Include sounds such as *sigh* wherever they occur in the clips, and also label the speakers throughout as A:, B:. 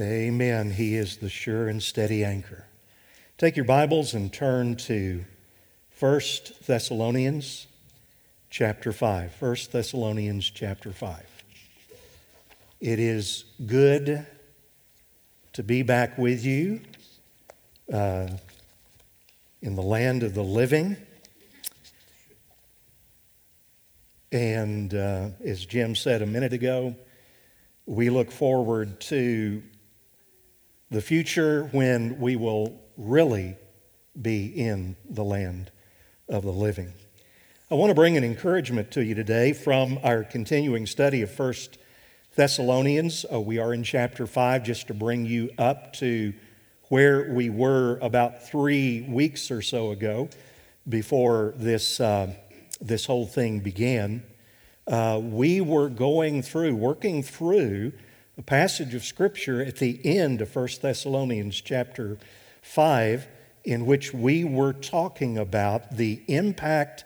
A: Amen. He is the sure and steady anchor. Take your Bibles and turn to 1 Thessalonians chapter 5. 1 Thessalonians chapter 5. It is good to be back with you uh, in the land of the living. And uh, as Jim said a minute ago, we look forward to the future when we will really be in the land of the living. I want to bring an encouragement to you today from our continuing study of First Thessalonians. Uh, we are in chapter 5 just to bring you up to where we were about three weeks or so ago before this, uh, this whole thing began. Uh, we were going through, working through a passage of Scripture at the end of 1 Thessalonians chapter 5, in which we were talking about the impact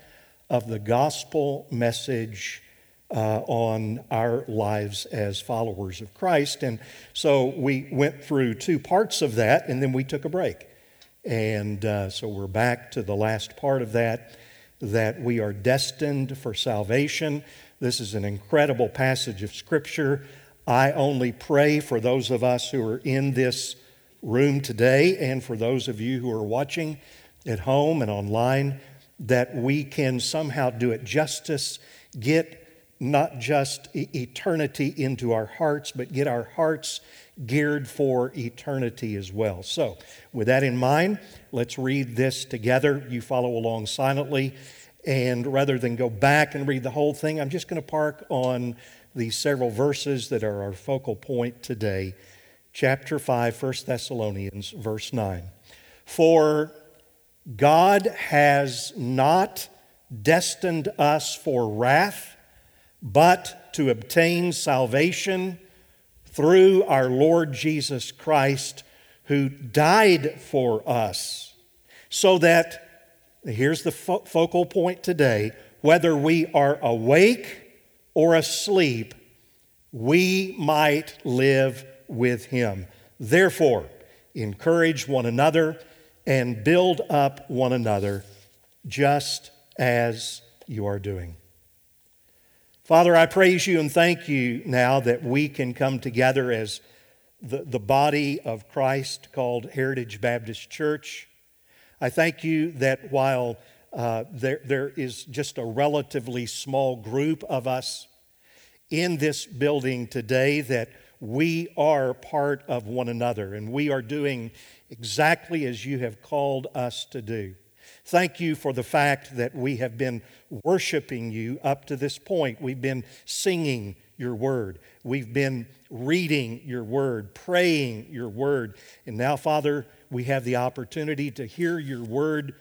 A: of the gospel message uh, on our lives as followers of Christ. And so we went through two parts of that, and then we took a break. And uh, so we're back to the last part of that that we are destined for salvation. This is an incredible passage of Scripture. I only pray for those of us who are in this room today and for those of you who are watching at home and online that we can somehow do it justice, get not just eternity into our hearts, but get our hearts geared for eternity as well. So, with that in mind, let's read this together. You follow along silently. And rather than go back and read the whole thing, I'm just going to park on these several verses that are our focal point today. Chapter 5, 1 Thessalonians, verse 9. For God has not destined us for wrath but to obtain salvation through our Lord Jesus Christ, who died for us, so that, here's the fo- focal point today, whether we are awake or asleep, we might live with him. Therefore, encourage one another and build up one another just as you are doing. Father, I praise you and thank you now that we can come together as the, the body of Christ called Heritage Baptist Church. I thank you that while uh, there, there is just a relatively small group of us in this building today, that we are part of one another and we are doing exactly as you have called us to do. Thank you for the fact that we have been worshiping you up to this point. We've been singing your word. We've been reading your word, praying your word. And now, Father, we have the opportunity to hear your word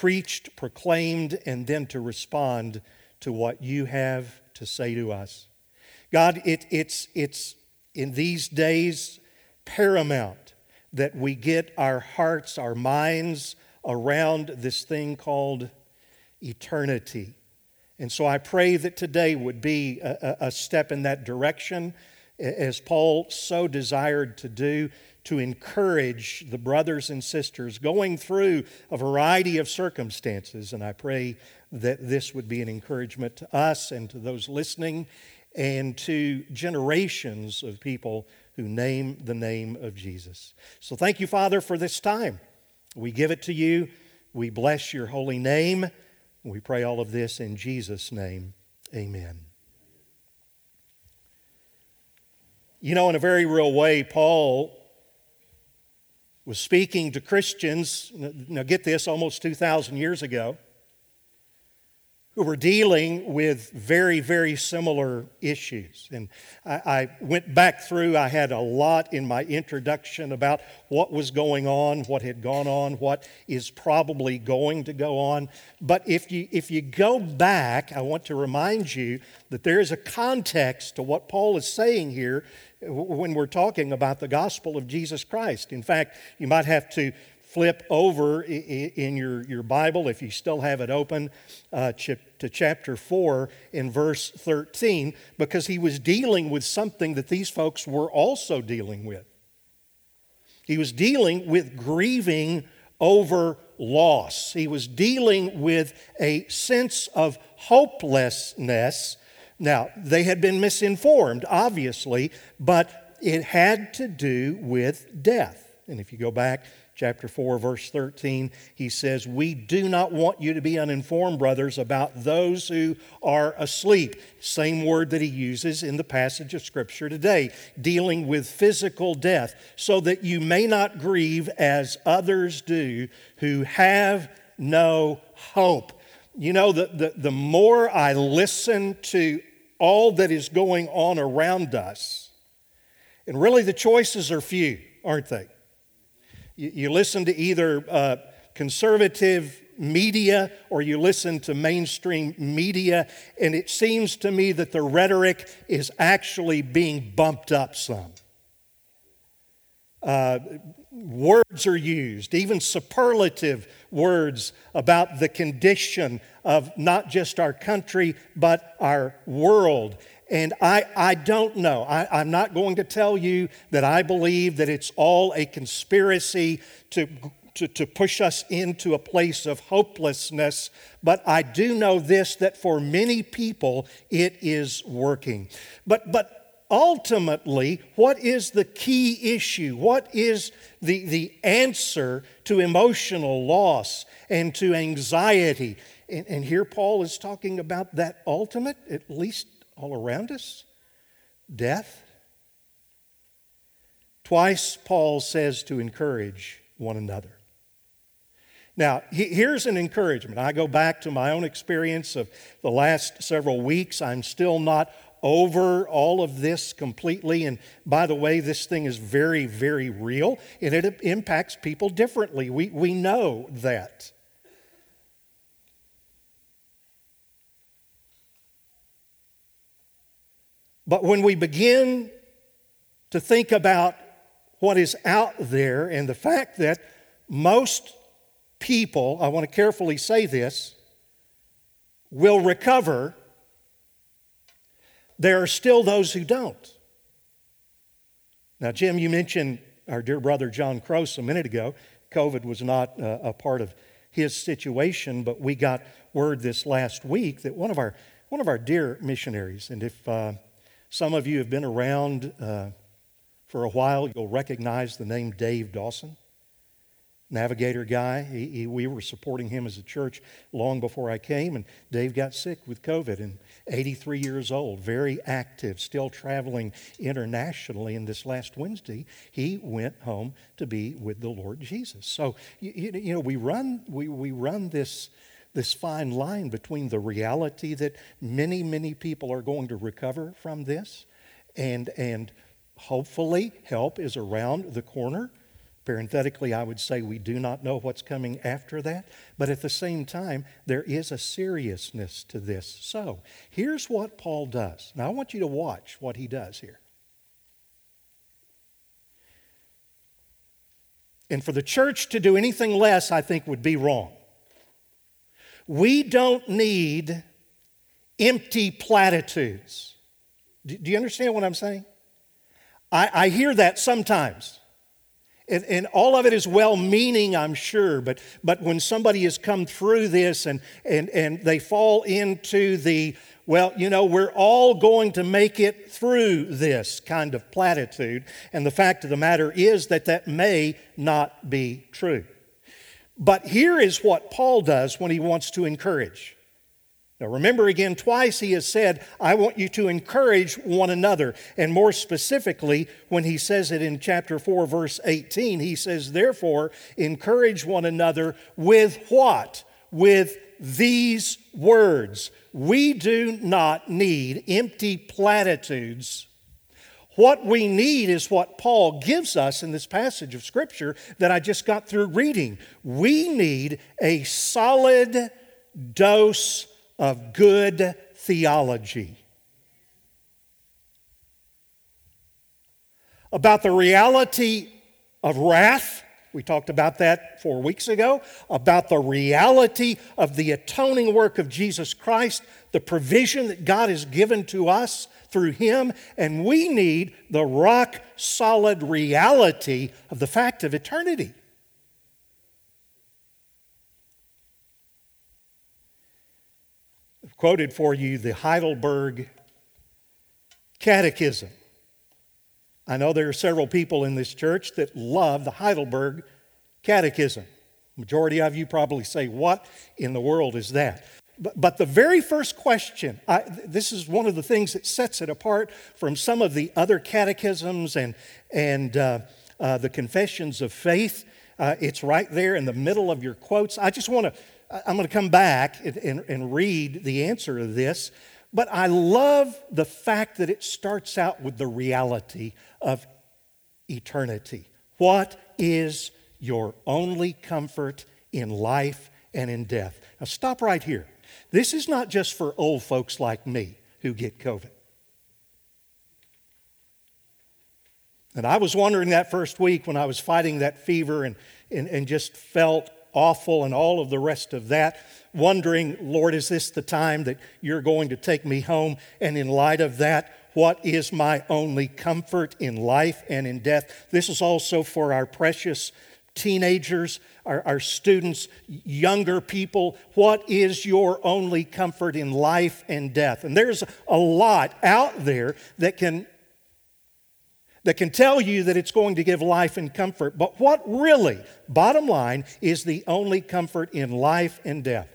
A: preached, proclaimed, and then to respond to what you have to say to us. God, it, it's, it's in these days paramount that we get our hearts, our minds, around this thing called eternity. And so I pray that today would be a, a, step in that direction, as Paul so desired to do, to encourage the brothers and sisters going through a variety of circumstances. And I pray that this would be an encouragement to us and to those listening and to generations of people who name the name of Jesus. So thank you, Father, for this time. We give it to you. We bless your holy name. We pray all of this in Jesus' name. Amen. You know, in a very real way, Paul was speaking to Christians, now get this, almost 2,000 years ago who were dealing with very, very similar issues. And I, I, went back through, I had a lot in my introduction about what was going on, what had gone on, what is probably going to go on. But if you, if you go back, I want to remind you that there is a context to what Paul is saying here when we're talking about the gospel of Jesus Christ. In fact, you might have to flip over in your, your Bible, if you still have it open, uh, to chapter 4 in verse 13, because he was dealing with something that these folks were also dealing with. He was dealing with grieving over loss. He was dealing with a sense of hopelessness. Now, they had been misinformed, obviously, but it had to do with death. And if you go back chapter 4, verse 13, he says, We do not want you to be uninformed, brothers, about those who are asleep. Same word that he uses in the passage of Scripture today, dealing with physical death, so that you may not grieve as others do who have no hope. You know, the, the, the more I listen to all that is going on around us, and really the choices are few, aren't they? You, you listen to either uh, conservative media or you listen to mainstream media, and it seems to me that the rhetoric is actually being bumped up some. Uh, words are used, even superlative words about the condition of not just our country, but our world. And I, I don't know. I, I'm not going to tell you that I believe that it's all a conspiracy to, to, to push us into a place of hopelessness, but I do know this that for many people it is working. But, but ultimately, what is the key issue? What is the, the answer to emotional loss and to anxiety? And, and here Paul is talking about that ultimate, at least all around us death. Twice, Paul says to encourage one another. Now, here's an encouragement. I go back to my own experience of the last several weeks. I'm still not over all of this completely. And by the way, this thing is very, very real, and it impacts people differently. We, we know that. But when we begin to think about what is out there and the fact that most people, I want to carefully say this, will recover, there are still those who don't. Now, Jim, you mentioned our dear brother John Cross a minute ago. COVID was not uh, a part of his situation, but we got word this last week that one of our, one of our dear missionaries, and if uh, some of you have been around uh, for a while. You'll recognize the name Dave Dawson, navigator guy. He, he, we were supporting him as a church long before I came, and Dave got sick with COVID and 83 years old, very active, still traveling internationally. And this last Wednesday, he went home to be with the Lord Jesus. So, you, you know, we run, we, we run this this fine line between the reality that many, many people are going to recover from this and, and hopefully help is around the corner. Parenthetically, I would say we do not know what's coming after that, but at the same time, there is a seriousness to this. So, here's what Paul does. Now, I want you to watch what he does here. And for the church to do anything less, I think, would be wrong. We don't need empty platitudes. Do, you understand what I'm saying? I, I hear that sometimes. And, and, all of it is well meaning, I'm sure, but, but when somebody has come through this and, and, and they fall into the, well, you know, we're all going to make it through this kind of platitude, and the fact of the matter is that that may not be true. But here is what Paul does when he wants to encourage. Now, remember again, twice he has said, I want you to encourage one another. And more specifically, when he says it in chapter 4, verse 18, he says, Therefore, encourage one another with what? With these words. We do not need empty platitudes what we need is what Paul gives us in this passage of Scripture that I just got through reading. We need a solid dose of good theology about the reality of wrath, We talked about that four weeks ago, about the reality of the atoning work of Jesus Christ, the provision that God has given to us through Him, and we need the rock solid reality of the fact of eternity. Quoted for you the Heidelberg Catechism. I know there are several people in this church that love the Heidelberg Catechism. Majority of you probably say, What in the world is that? But, but the very first question, I, this is one of the things that sets it apart from some of the other catechisms and, and uh, uh, the confessions of faith. Uh, it's right there in the middle of your quotes. I just want to, I'm going to come back and, and, and read the answer to this but I love the fact that it starts out with the reality of eternity. What is your only comfort in life and in death? Now, stop right here. This is not just for old folks like me who get COVID. And I was wondering that first week when I was fighting that fever and, and, and just felt awful and all of the rest of that wondering, Lord, is this the time that you're going to take me home? And in light of that, what is my only comfort in life and in death? This is also for our precious teenagers, our, our students, younger people. What is your only comfort in life and death? And there's a lot out there that can that can tell you that it's going to give life and comfort. But what really, bottom line, is the only comfort in life and death?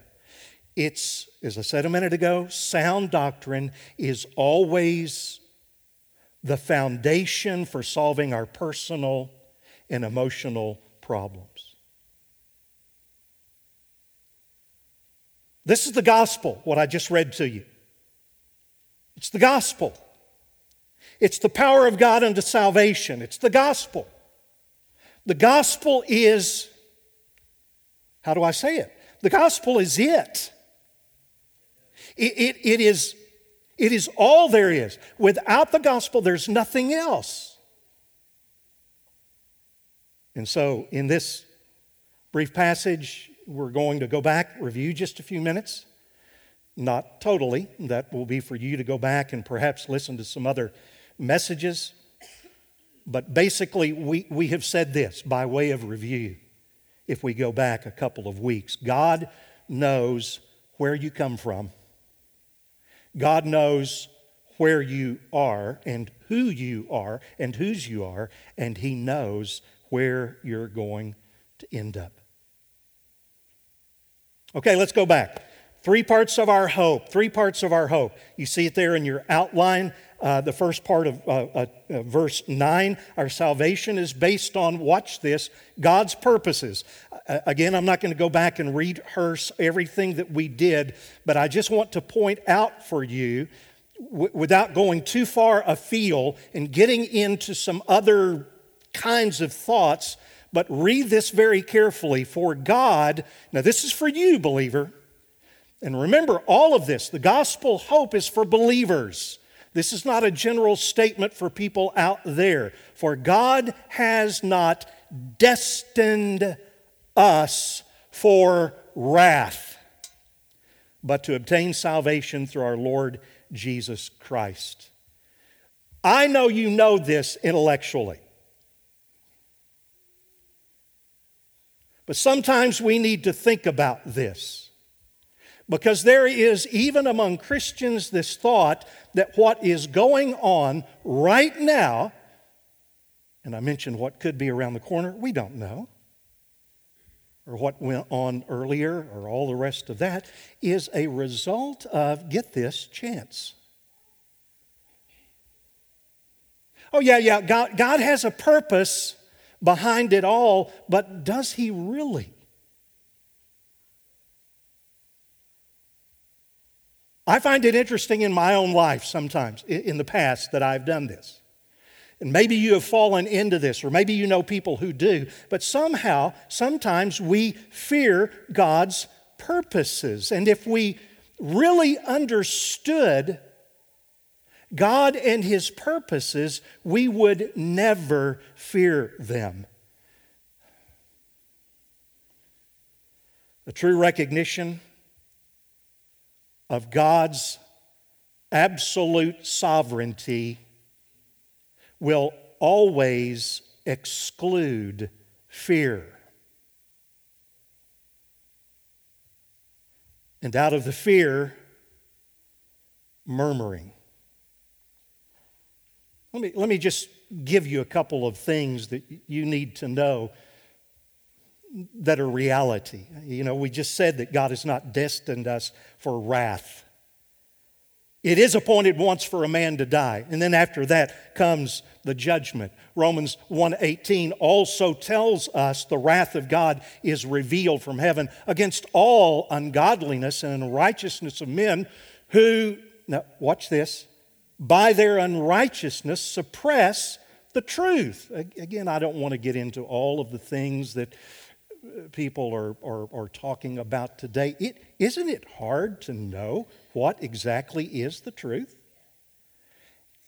A: It's, as I said a minute ago, sound doctrine is always the foundation for solving our personal and emotional problems. This is the gospel, what I just read to you. It's the gospel. It's the power of God unto salvation. It's the gospel. The gospel is, how do I say it? The gospel is it. It, it, it, is, it is all there is. Without the gospel, there's nothing else. And so, in this brief passage, we're going to go back, review just a few minutes. Not totally, that will be for you to go back and perhaps listen to some other messages. But basically, we, we have said this by way of review if we go back a couple of weeks. God knows where you come from, God knows where you are and who you are and whose you are, and He knows where you're going to end up. Okay, let's go back. Three parts of our hope. Three parts of our hope. You see it there in your outline. Uh, the first part of uh, uh, uh verse 9 our salvation is based on, watch this, God's purposes. again, I'm not going to go back and rehearse everything that we did, but I just want to point out for you, w- without going too far afield and getting into some other kinds of thoughts, but read this very carefully. For God, now this is for you, believer. And remember all of this. The gospel hope is for believers. This is not a general statement for people out there. For God has not destined us for wrath, but to obtain salvation through our Lord Jesus Christ. I know you know this intellectually. But sometimes we need to think about this. Because there is, even among Christians, this thought that what is going on right now, and I mentioned what could be around the corner, we don't know, or what went on earlier, or all the rest of that, is a result of, get this, chance. Oh, yeah, yeah, God, God has a purpose behind it all, but does He really? I find it interesting in my own life sometimes, in the past, that I've done this. And maybe you have fallen into this, or maybe you know people who do, but somehow, sometimes we fear God's purposes. And if we really understood God and His purposes, we would never fear them. a true recognition of God's absolute sovereignty will always exclude fear. And out of the fear, murmuring. Let me, let me just give you a couple of things that you need to know that are reality. You know, we just said that God has not destined us for wrath. It is appointed once for a man to die, and then after that comes the judgment. Romans 1:18 also tells us the wrath of God is revealed from heaven against all ungodliness and unrighteousness of men who now watch this, by their unrighteousness suppress the truth. Again, I don't want to get into all of the things that people are, are, are talking about today. It, isn't it hard to know what exactly is the truth?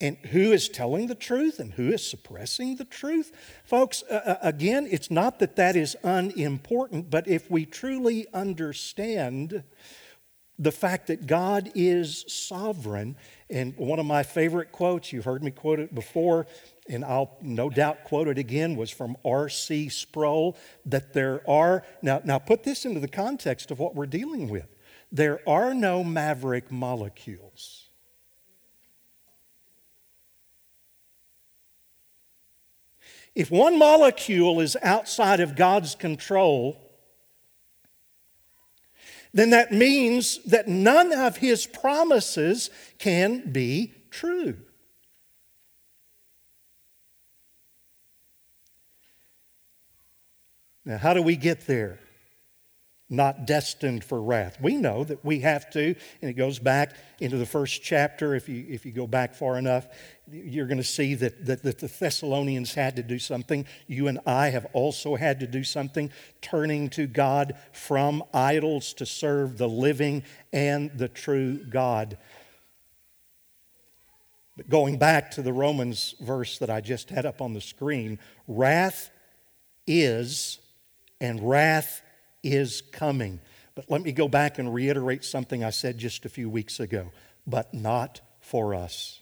A: And who is telling the truth and who is suppressing the truth? Folks, uh, again, it's not that that is unimportant, but if we truly understand the fact that God is sovereign, and one of my favorite quotes, you've heard me quote it before, and I'll no doubt quote it again, was from R.C. Sproul that there are, now, now put this into the context of what we're dealing with. There are no maverick molecules. If one molecule is outside of God's control, then that means that none of his promises can be true. Now, how do we get there? Not destined for wrath. We know that we have to, and it goes back into the first chapter. If you, if you go back far enough, you're going to see that, that, that the Thessalonians had to do something. You and I have also had to do something, turning to God from idols to serve the living and the true God. But going back to the Romans verse that I just had up on the screen, wrath is and wrath is coming. But let me go back and reiterate something I said just a few weeks ago but not for us.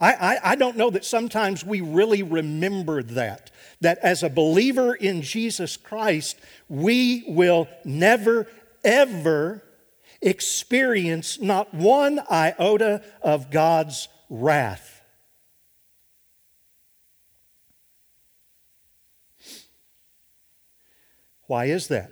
A: I, I, I, don't know that sometimes we really remember that. That as a believer in Jesus Christ, we will never, ever experience not one iota of God's wrath. Why is that?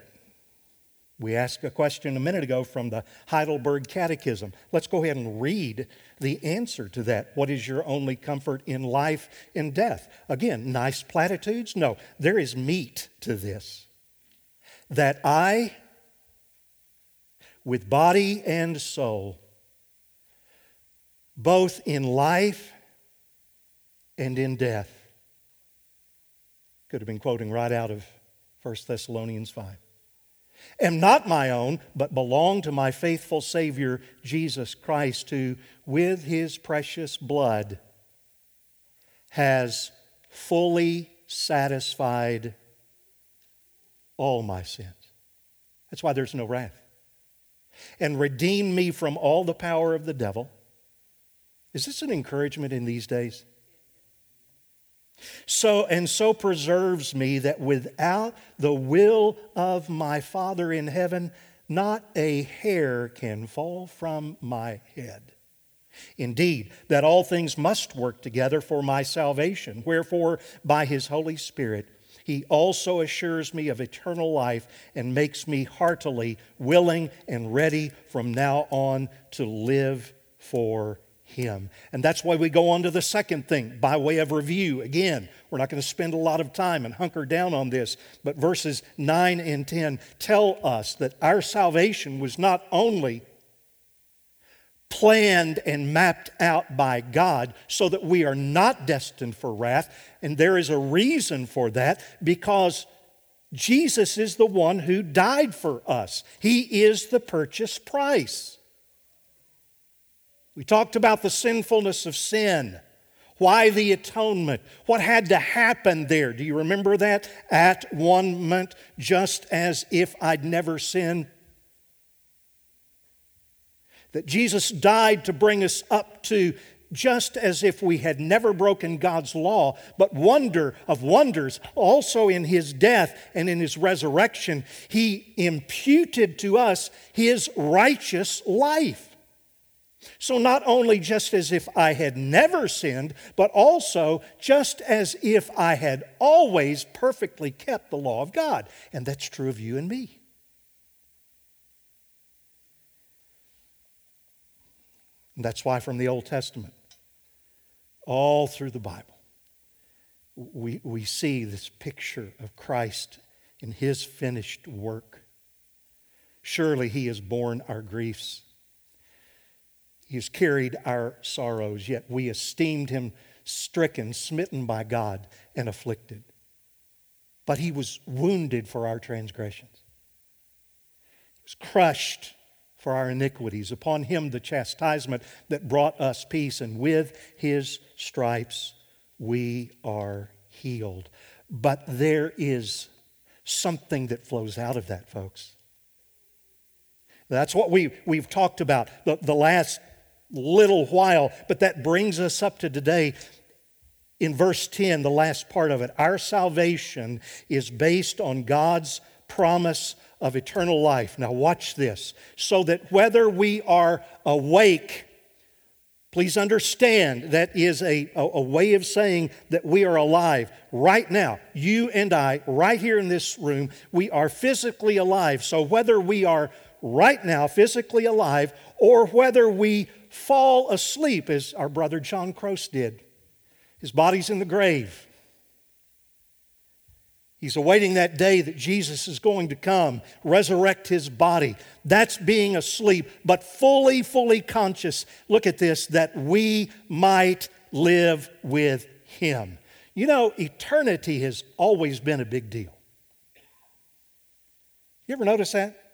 A: We asked a question a minute ago from the Heidelberg Catechism. Let's go ahead and read the answer to that. What is your only comfort in life and death? Again, nice platitudes? No, there is meat to this. That I, with body and soul, both in life and in death, could have been quoting right out of 1 Thessalonians 5. Am not my own, but belong to my faithful Savior, Jesus Christ, who, with his precious blood, has fully satisfied all my sins. That's why there's no wrath. And redeemed me from all the power of the devil. Is this an encouragement in these days? So and so preserves me that without the will of my Father in heaven, not a hair can fall from my head. Indeed, that all things must work together for my salvation. Wherefore, by his Holy Spirit, he also assures me of eternal life and makes me heartily willing and ready from now on to live for him. And that's why we go on to the second thing by way of review. Again, we're not going to spend a lot of time and hunker down on this, but verses 9 and 10 tell us that our salvation was not only planned and mapped out by God so that we are not destined for wrath, and there is a reason for that because Jesus is the one who died for us. He is the purchase price. We talked about the sinfulness of sin. Why the atonement? What had to happen there? Do you remember that? At one moment, just as if I'd never sinned. That Jesus died to bring us up to just as if we had never broken God's law, but wonder of wonders, also in his death and in his resurrection, he imputed to us his righteous life. So, not only just as if I had never sinned, but also just as if I had always perfectly kept the law of God. And that's true of you and me. And that's why, from the Old Testament, all through the Bible, we, we see this picture of Christ in his finished work. Surely he has borne our griefs he has carried our sorrows, yet we esteemed him stricken, smitten by God, and afflicted. But he was wounded for our transgressions, he was crushed for our iniquities. Upon him the chastisement that brought us peace, and with his stripes we are healed. But there is something that flows out of that, folks. That's what we, we've talked about the, the last little while, but that brings us up to today. In verse 10, the last part of it, our salvation is based on God's promise of eternal life. Now, watch this. So that whether we are awake, please understand that is a, a, a, way of saying that we are alive right now. You and I, right here in this room, we are physically alive. So whether we are right now physically alive or whether we fall asleep, as our brother John Croce did. His body's in the grave. He's awaiting that day that Jesus is going to come, resurrect his body. That's being asleep, but fully, fully conscious. Look at this that we might live with him. You know, eternity has always been a big deal. You ever notice that?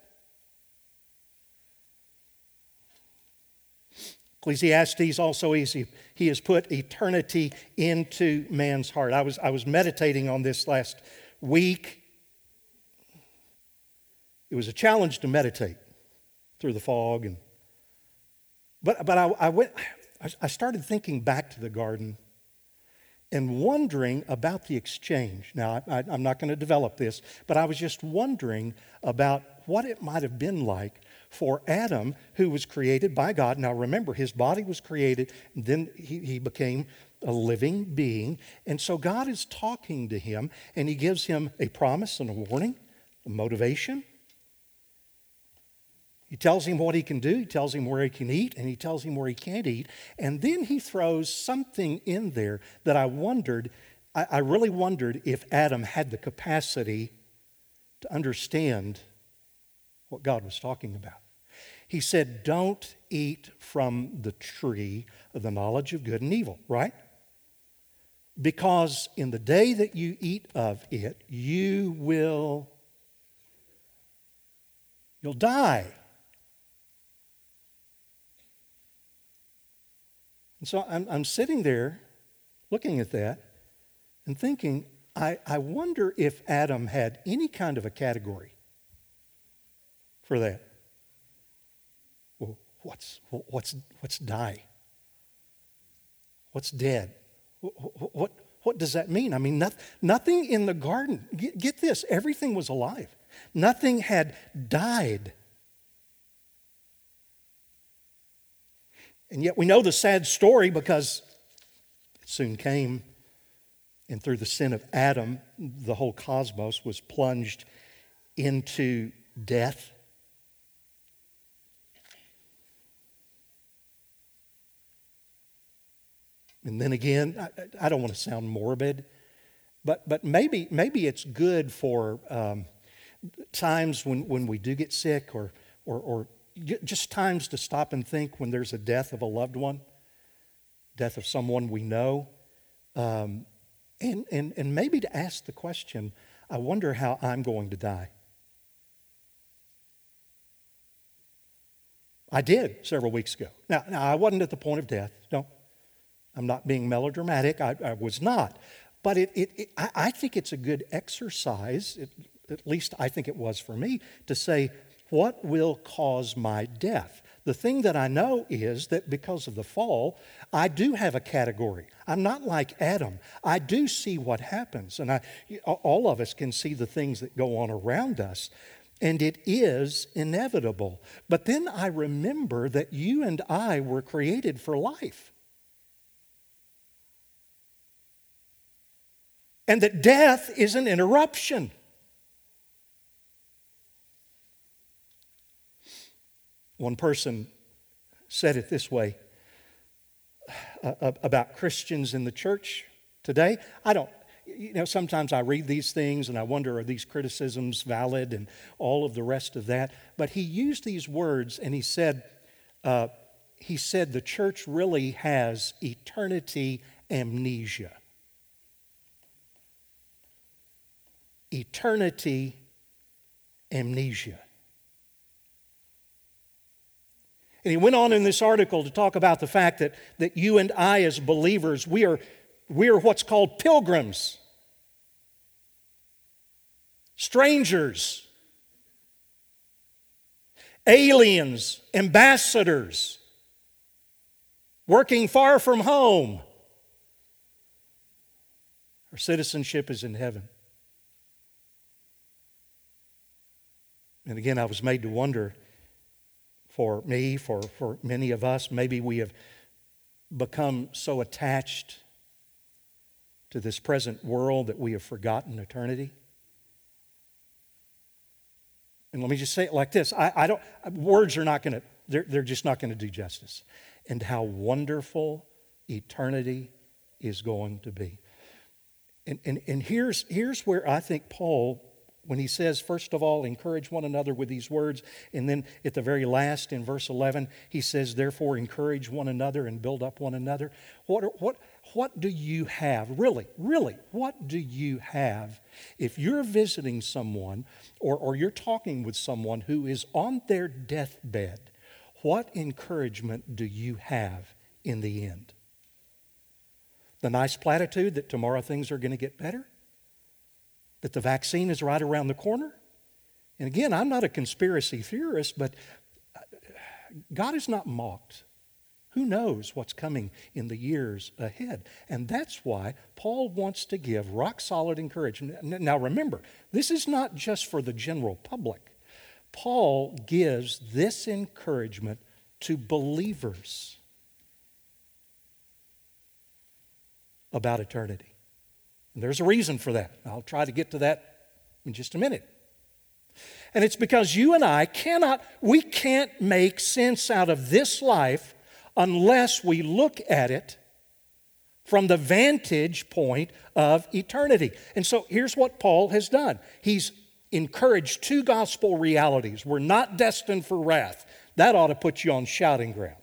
A: Ecclesiastes also easy. He has put eternity into man's heart. I was, I was meditating on this last week. It was a challenge to meditate through the fog and but but I, I went I started thinking back to the garden and wondering about the exchange. Now, I, am not going to develop this, but I was just wondering about what it might have been like for Adam, who was created by God. Now, remember, his body was created, then he, he became a living being. And so God is talking to him, and he gives him a promise and a warning, a motivation. He tells him what he can do, he tells him where he can eat, and he tells him where he can't eat. And then he throws something in there that I wondered, I, I really wondered if Adam had the capacity to understand what God was talking about. He said, Don't eat from the tree of the knowledge of good and evil, right? Because in the day that you eat of it, you will you'll die. And so I'm, I'm sitting there looking at that and thinking, I, I wonder if Adam had any kind of a category for that. What's, what's, what's die? What's dead? What, what, what does that mean? I mean, not, nothing in the garden, get, get this, everything was alive. Nothing had died. And yet we know the sad story because it soon came. And through the sin of Adam, the whole cosmos was plunged into death. And then again, I, I don't want to sound morbid, but, but maybe, maybe it's good for um, times when, when we do get sick or, or, or just times to stop and think when there's a death of a loved one, death of someone we know, um, and, and, and maybe to ask the question I wonder how I'm going to die. I did several weeks ago. Now, now I wasn't at the point of death. Don't I'm not being melodramatic, I, I was not. But it, it, it I, I, think it's a good exercise, it, at least I think it was for me, to say, what will cause my death? The thing that I know is that because of the fall, I do have a category. I'm not like Adam. I do see what happens, and I, all of us can see the things that go on around us, and it is inevitable. But then I remember that you and I were created for life. And that death is an interruption. One person said it this way uh, about Christians in the church today. I don't, you know, sometimes I read these things and I wonder are these criticisms valid and all of the rest of that. But he used these words and he said, uh, he said the church really has eternity amnesia. Eternity amnesia. And he went on in this article to talk about the fact that, that you and I, as believers, we are, we are what's called pilgrims, strangers, aliens, ambassadors, working far from home. Our citizenship is in heaven. And again, I was made to wonder for me, for, for many of us. Maybe we have become so attached to this present world that we have forgotten eternity. And let me just say it like this I, I don't, words are not going to, they're, they're just not going to do justice. And how wonderful eternity is going to be. And, and, and here's, here's where I think Paul when he says, first of all, encourage one another with these words. And then at the very last, in verse 11, he says, therefore, encourage one another and build up one another. What, what, what do you have? Really, really, what do you have if you're visiting someone or, or you're talking with someone who is on their deathbed? What encouragement do you have in the end? The nice platitude that tomorrow things are going to get better? That the vaccine is right around the corner. And again, I'm not a conspiracy theorist, but uh, God is not mocked. Who knows what's coming in the years ahead? And that's why Paul wants to give rock solid encouragement. Now remember, this is not just for the general public. Paul gives this encouragement to believers about eternity. And there's a reason for that. I'll try to get to that in just a minute. And it's because you and I cannot, we can't make sense out of this life unless we look at it from the vantage point of eternity. And so here's what Paul has done he's encouraged two gospel realities. We're not destined for wrath. That ought to put you on shouting ground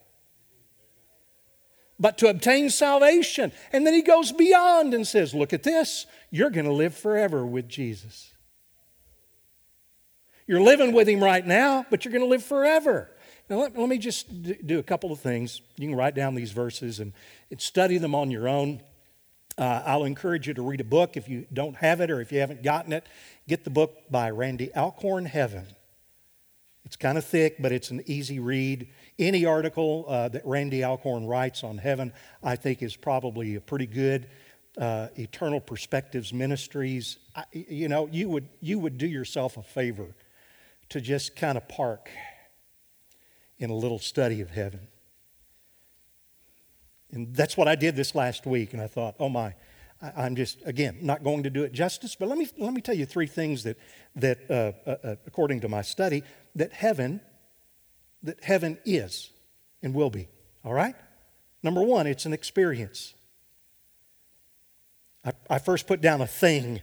A: but to obtain salvation. And then he goes beyond and says, Look at this, you're going to live forever with Jesus. You're living with him right now, but you're going to live forever. Now, let, let me just do a couple of things. You can write down these verses and, and study them on your own. Uh, I'll encourage you to read a book if you don't have it or if you haven't gotten it. Get the book by Randy Alcorn, Heaven. It's kind of thick, but it's an easy read. Any article uh, that Randy Alcorn writes on heaven, I think, is probably a pretty good. Uh, Eternal Perspectives Ministries. I, you know, you would you would do yourself a favor to just kind of park in a little study of heaven. And that's what I did this last week, and I thought, oh my, I, am just again not going to do it justice. But let me let me tell you three things that that uh, uh, uh according to my study that heaven that heaven is and will be. All right? Number one, it's an experience. I, I first put down a thing.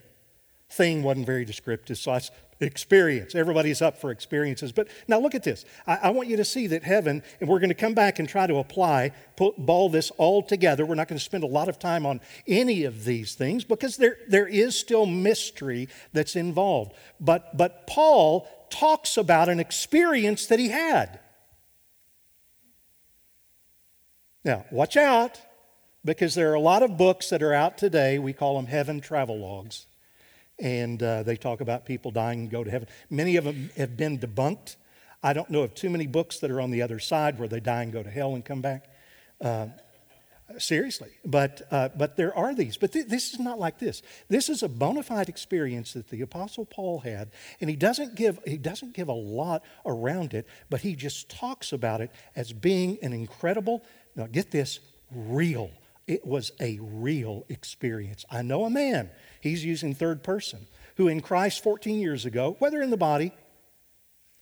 A: Thing wasn't very descriptive, so I experience. Everybody's up for experiences. But now look at this. I, I, want you to see that heaven, and we're going to come back and try to apply, put, ball this all together. We're not going to spend a lot of time on any of these things because there, there is still mystery that's involved. But, but Paul talks about an experience that he had. Now, watch out. because there are a lot of books that are out today. We call them heaven travel logs. And uh, they talk about people dying and go to heaven. Many of them have been debunked. I don't know of too many books that are on the other side where they die and go to hell and come back. Uh, seriously, but, uh, but there are these. But th- this is not like this. This is a bona fide experience that the Apostle Paul had, and he doesn't, give, he doesn't give a lot around it, but he just talks about it as being an incredible, now get this, real. It was a real experience. I know a man, he's using third person, who in Christ 14 years ago, whether in the body,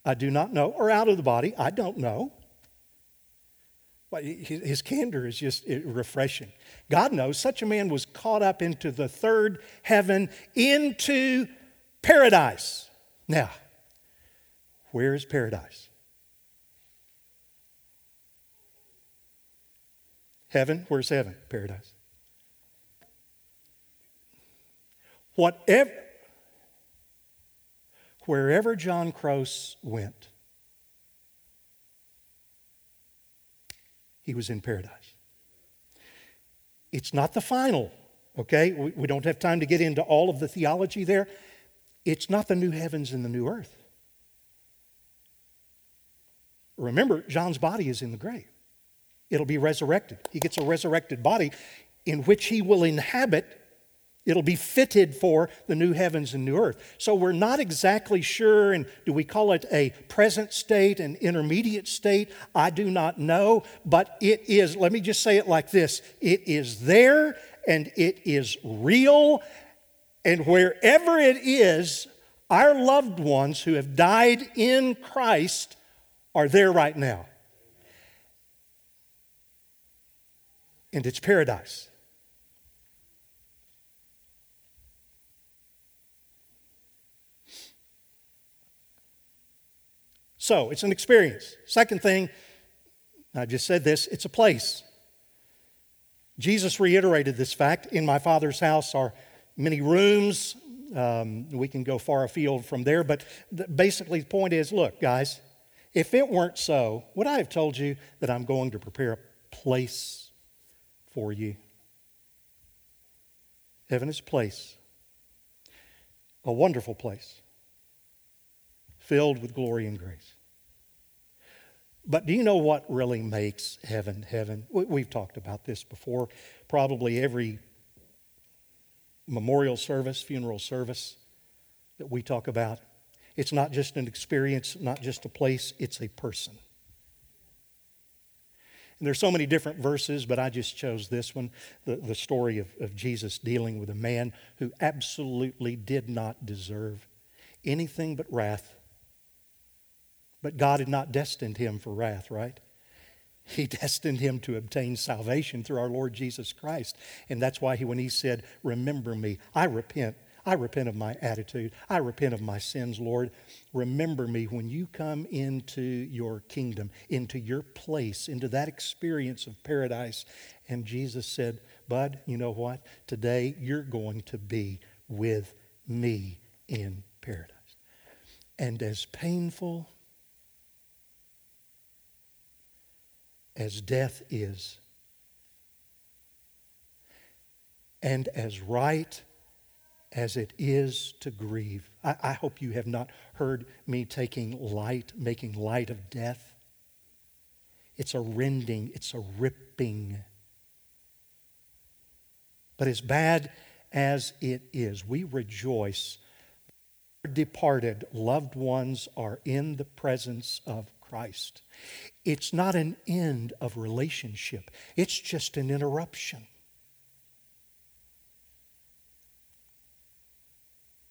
A: I do not know, or out of the body, I don't know. But his candor is just refreshing. God knows such a man was caught up into the third heaven, into paradise. Now, where is paradise? Heaven, where's heaven? Paradise. Whatever, wherever John Croce went, he was in paradise. It's not the final, okay? We, we don't have time to get into all of the theology there. It's not the new heavens and the new earth. Remember, John's body is in the grave. It'll be resurrected. He gets a resurrected body in which he will inhabit It'll be fitted for the new heavens and new earth. So we're not exactly sure, and do we call it a present state, an intermediate state? I do not know, but it is, let me just say it like this it is there and it is real, and wherever it is, our loved ones who have died in Christ are there right now. And it's paradise. So it's an experience. Second thing, I just said this, it's a place. Jesus reiterated this fact In my Father's house are many rooms. Um, we can go far afield from there, but basically, the point is look, guys, if it weren't so, would I have told you that I'm going to prepare a place for you? Heaven is a place, a wonderful place, filled with glory and grace. But do you know what really makes heaven heaven? We've talked about this before. Probably every memorial service, funeral service that we talk about, it's not just an experience, not just a place, it's a person. And there's so many different verses, but I just chose this one the, the story of, of Jesus dealing with a man who absolutely did not deserve anything but wrath but God had not destined him for wrath, right? He *laughs* destined him to obtain salvation through our Lord Jesus Christ. And that's why he, when he said, Remember me, I repent. I repent of my attitude. I repent of my sins, Lord. Remember me when you come into your kingdom, into your place, into that experience of paradise. And Jesus said, Bud, you know what? Today you're going to be with me in paradise. And as painful as death is, and as right as it is to grieve. I, I, hope you have not heard me taking light, making light of death. It's a rending, it's a ripping. But as bad as it is, we rejoice. Departed loved ones are in the presence of Christ. It's not an end of relationship, it's just an interruption.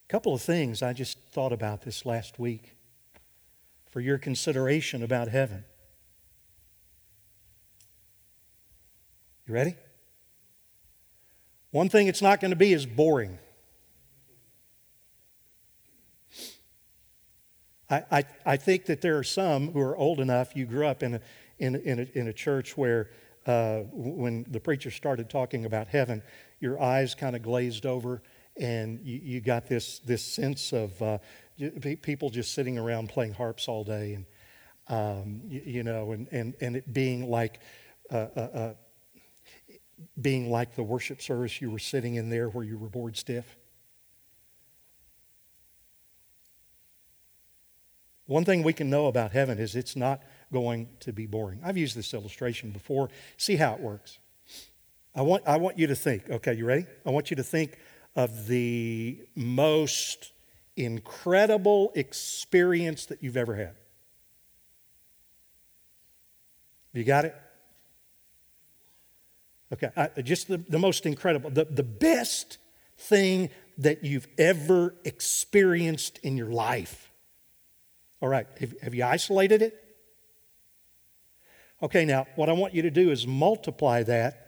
A: Couple of things I just thought about this last week for your consideration about heaven. You ready? One thing it's not going to be is boring. I, I, I think that there are some who are old enough, you grew up in a, in, in a, in a church where uh, when the preacher started talking about heaven, your eyes kind of glazed over and you, you got this, this sense of uh, people just sitting around playing harps all day and, um, you, you, know, and, and, and it being like uh, uh, uh being like the worship service you were sitting in there where you were bored stiff? One thing we can know about heaven is it's not going to be boring. I've used this illustration before. See how it works. I want, I want you to think, okay, you ready? I want you to think of the most incredible experience that you've ever had. You got it? Okay, I, just the, the most incredible, the, the best thing that you've ever experienced in your life. All right, have, have you isolated it? Okay, now what I want you to do is multiply that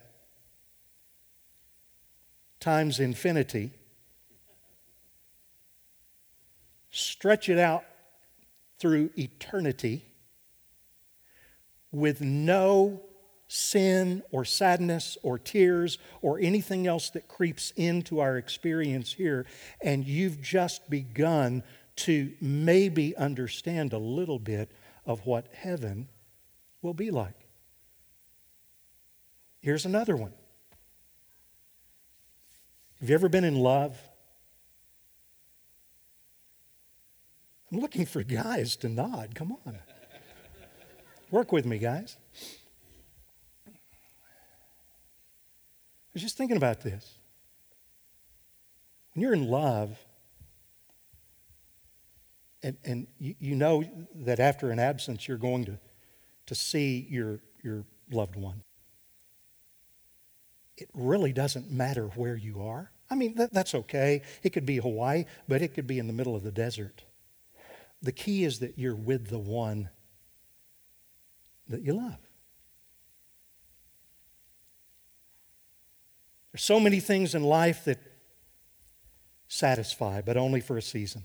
A: times infinity, stretch it out through eternity with no sin or sadness or tears or anything else that creeps into our experience here, and you've just begun to maybe understand a little bit of what heaven will be like. Here's another one. Have you ever been in love? I'm looking for guys to nod. Come on. Work with me, guys. I was just thinking about this. When you're in love, and, and you, you know that after an absence, you're going to, to see your, your loved one. It really doesn't matter where you are. I mean, that, that's okay. It could be Hawaii, but it could be in the middle of the desert. The key is that you're with the one that you love. There's so many things in life that satisfy, but only for a season.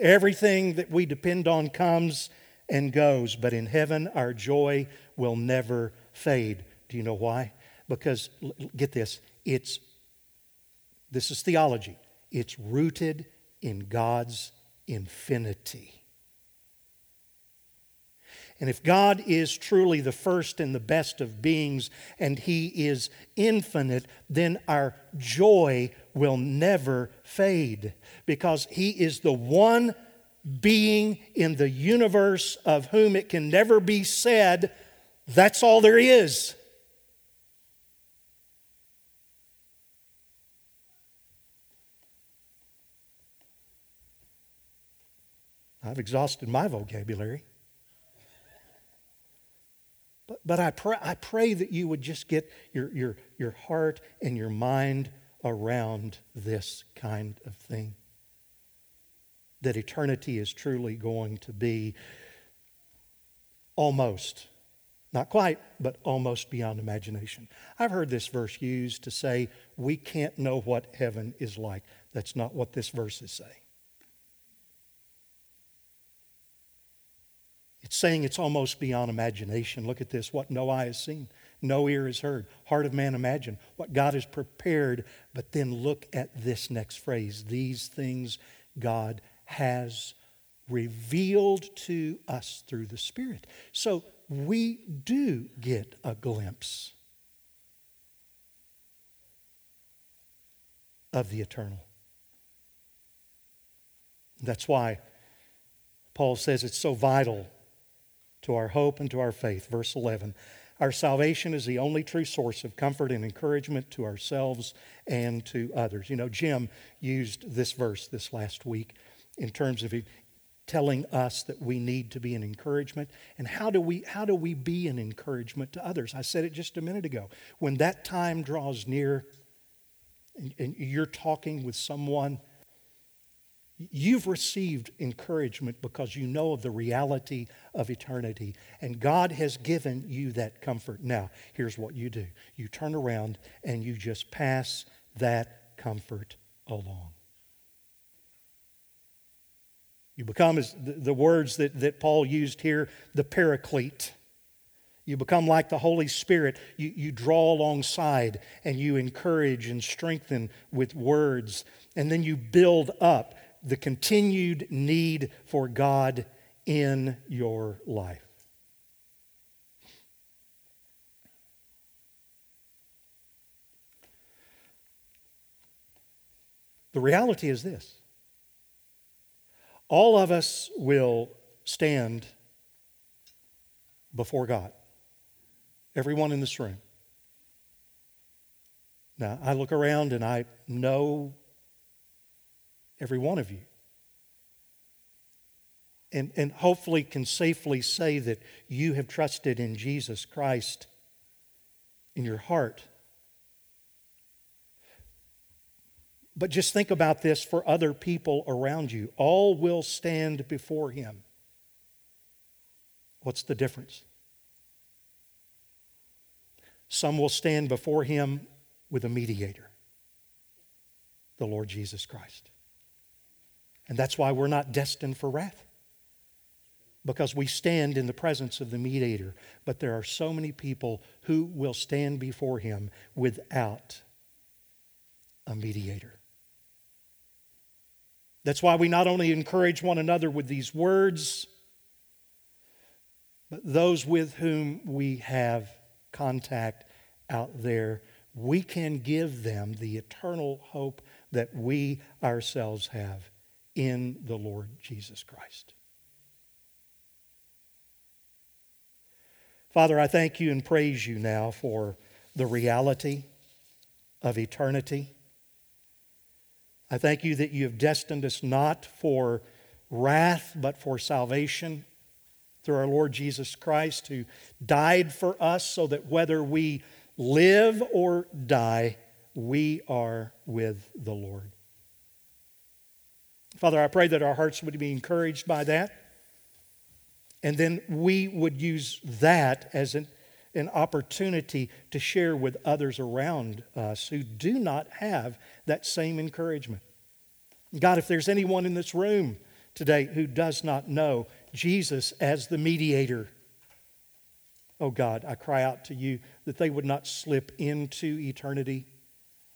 A: Everything that we depend on comes and goes, but in heaven, our joy will never fade. Do you know why? Because, get this, it's, this is theology, it's rooted in God's infinity. And if God is truly the first and the best of beings and He is infinite, then our joy will never fade because He is the one being in the universe of whom it can never be said, that's all there is. I've exhausted my vocabulary. But, but I, pray, I pray that you would just get your, your, your heart and your mind around this kind of thing. That eternity is truly going to be almost, not quite, but almost beyond imagination. I've heard this verse used to say we can't know what heaven is like. That's not what this verse is saying. Saying it's almost beyond imagination. Look at this what no eye has seen, no ear has heard, heart of man imagined, what God has prepared. But then look at this next phrase these things God has revealed to us through the Spirit. So we do get a glimpse of the eternal. That's why Paul says it's so vital to our hope and to our faith. Verse 11 Our salvation is the only true source of comfort and encouragement to ourselves and to others. You know, Jim used this verse this last week in terms of telling us that we need to be an encouragement and how do we how do we be an encouragement to others i said it just a minute ago when that time draws near and, and you're talking with someone You've received encouragement because you know of the reality of eternity, and God has given you that comfort. Now, here's what you do you turn around and you just pass that comfort along. You become, as the words that, that Paul used here, the paraclete. You become like the Holy Spirit. You, you draw alongside and you encourage and strengthen with words. And then you build up the continued need for God in your life. The reality is this all of us will stand before God, everyone in this room. Now, I look around and I know every one of you. And, and hopefully can safely say that you have trusted in Jesus Christ in your heart. But just think about this for other people around you. All will stand before Him. What's the difference? Some will stand before Him with a mediator, the Lord Jesus Christ. And that's why we're not destined for wrath. Because we stand in the presence of the mediator. But there are so many people who will stand before him without a mediator. That's why we not only encourage one another with these words, but those with whom we have contact out there, we can give them the eternal hope that we ourselves have in the Lord Jesus Christ. Father, I thank you and praise you now for the reality of eternity. I thank you that you have destined us not for wrath, but for salvation through our Lord Jesus Christ, who died for us so that whether we live or die, we are with the Lord. Father, I pray that our hearts would be encouraged by that. And then we would use that as an, an opportunity to share with others around us who do not have that same encouragement. God, if there's anyone in this room today who does not know Jesus as the mediator, oh God, I cry out to you that they would not slip into eternity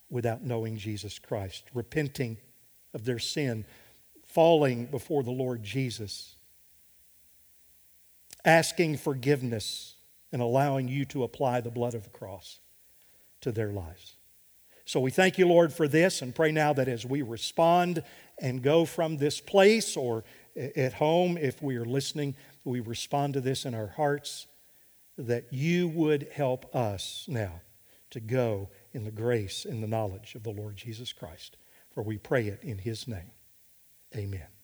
A: without knowing Jesus Christ, repenting of their sin, falling before the Lord Jesus asking forgiveness and allowing you to apply the blood of the cross to their lives. So we thank you, Lord, for this and pray now that as we respond and go from this place or at home, if we are listening, we respond to this in our hearts, that you would help us now to go in the grace and the knowledge of the Lord Jesus Christ. For we pray it in his name. Amen.